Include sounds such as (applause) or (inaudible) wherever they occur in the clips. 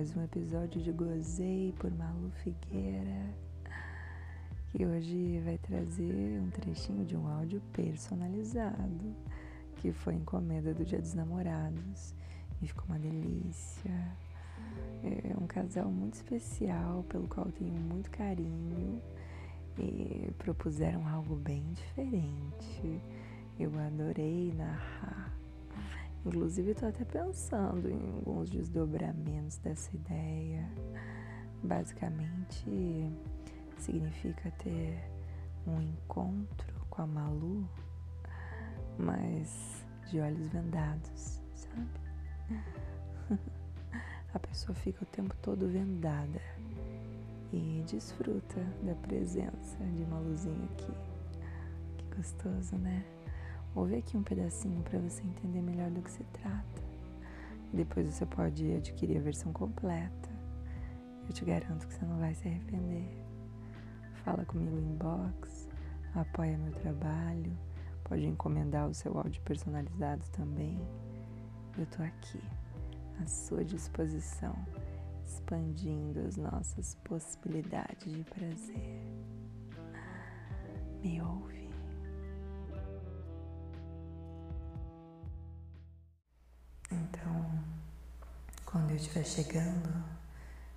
mais um episódio de Gozei por Malu Figueira, que hoje vai trazer um trechinho de um áudio personalizado, que foi encomenda do Dia dos Namorados e ficou uma delícia. É um casal muito especial, pelo qual tenho muito carinho e propuseram algo bem diferente. Eu adorei narrar. Inclusive, estou até pensando em alguns desdobramentos dessa ideia. Basicamente, significa ter um encontro com a Malu, mas de olhos vendados, sabe? (laughs) A pessoa fica o tempo todo vendada e desfruta da presença de uma luzinha aqui. Que gostoso, né? Ouve aqui um pedacinho para você entender melhor do que se trata. Depois você pode adquirir a versão completa. Eu te garanto que você não vai se arrepender. Fala comigo em inbox, apoia meu trabalho, pode encomendar o seu áudio personalizado também. Eu tô aqui, à sua disposição, expandindo as nossas possibilidades de prazer. Me ouve. Quando eu estiver chegando,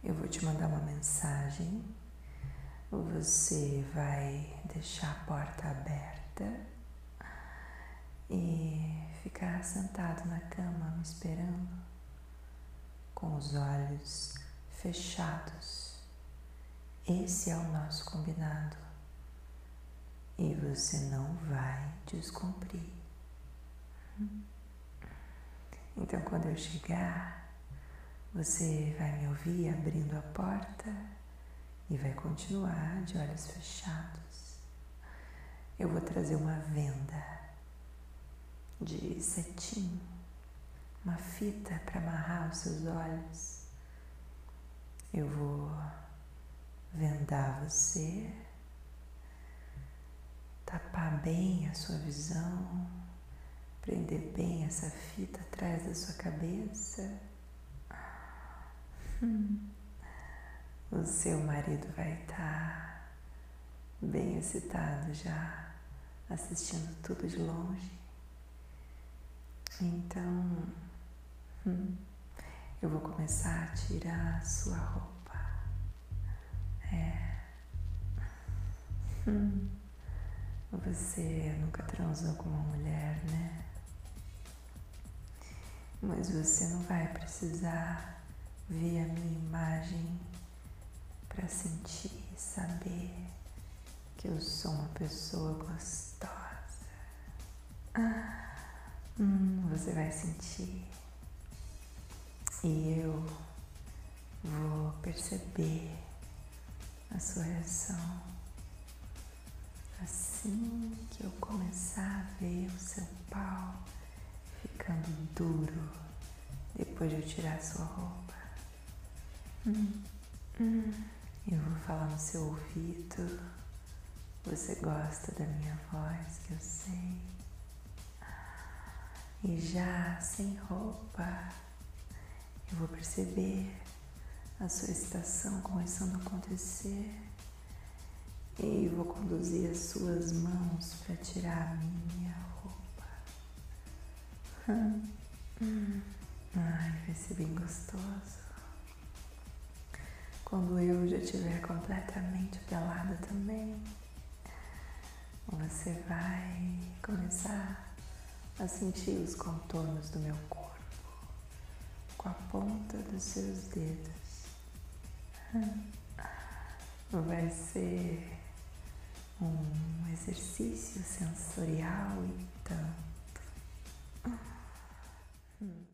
eu vou te mandar uma mensagem. Você vai deixar a porta aberta e ficar sentado na cama me esperando, com os olhos fechados. Esse é o nosso combinado e você não vai descumprir. Então, quando eu chegar, você vai me ouvir abrindo a porta e vai continuar de olhos fechados. Eu vou trazer uma venda de cetim, uma fita para amarrar os seus olhos. Eu vou vendar você, tapar bem a sua visão prender bem essa fita atrás da sua cabeça. O seu marido vai estar bem excitado já, assistindo tudo de longe. Então, hum, eu vou começar a tirar a sua roupa. É. Hum, você nunca transou com uma mulher, né? mas você não vai precisar ver a minha imagem para sentir e saber que eu sou uma pessoa gostosa. Ah, hum, você vai sentir e eu vou perceber a sua reação. Assim que eu começar a ver o seu pau ficando duro depois de eu tirar sua roupa. Hum. Eu vou falar no seu ouvido. Você gosta da minha voz, que eu sei. E já sem roupa, eu vou perceber a sua excitação começando a acontecer. E vou conduzir as suas mãos para tirar a minha roupa. (laughs) Hum. Ai, vai ser bem gostoso. Quando eu já estiver completamente pelada também, você vai começar a sentir os contornos do meu corpo com a ponta dos seus dedos. Vai ser um exercício sensorial e tanto. Hmm.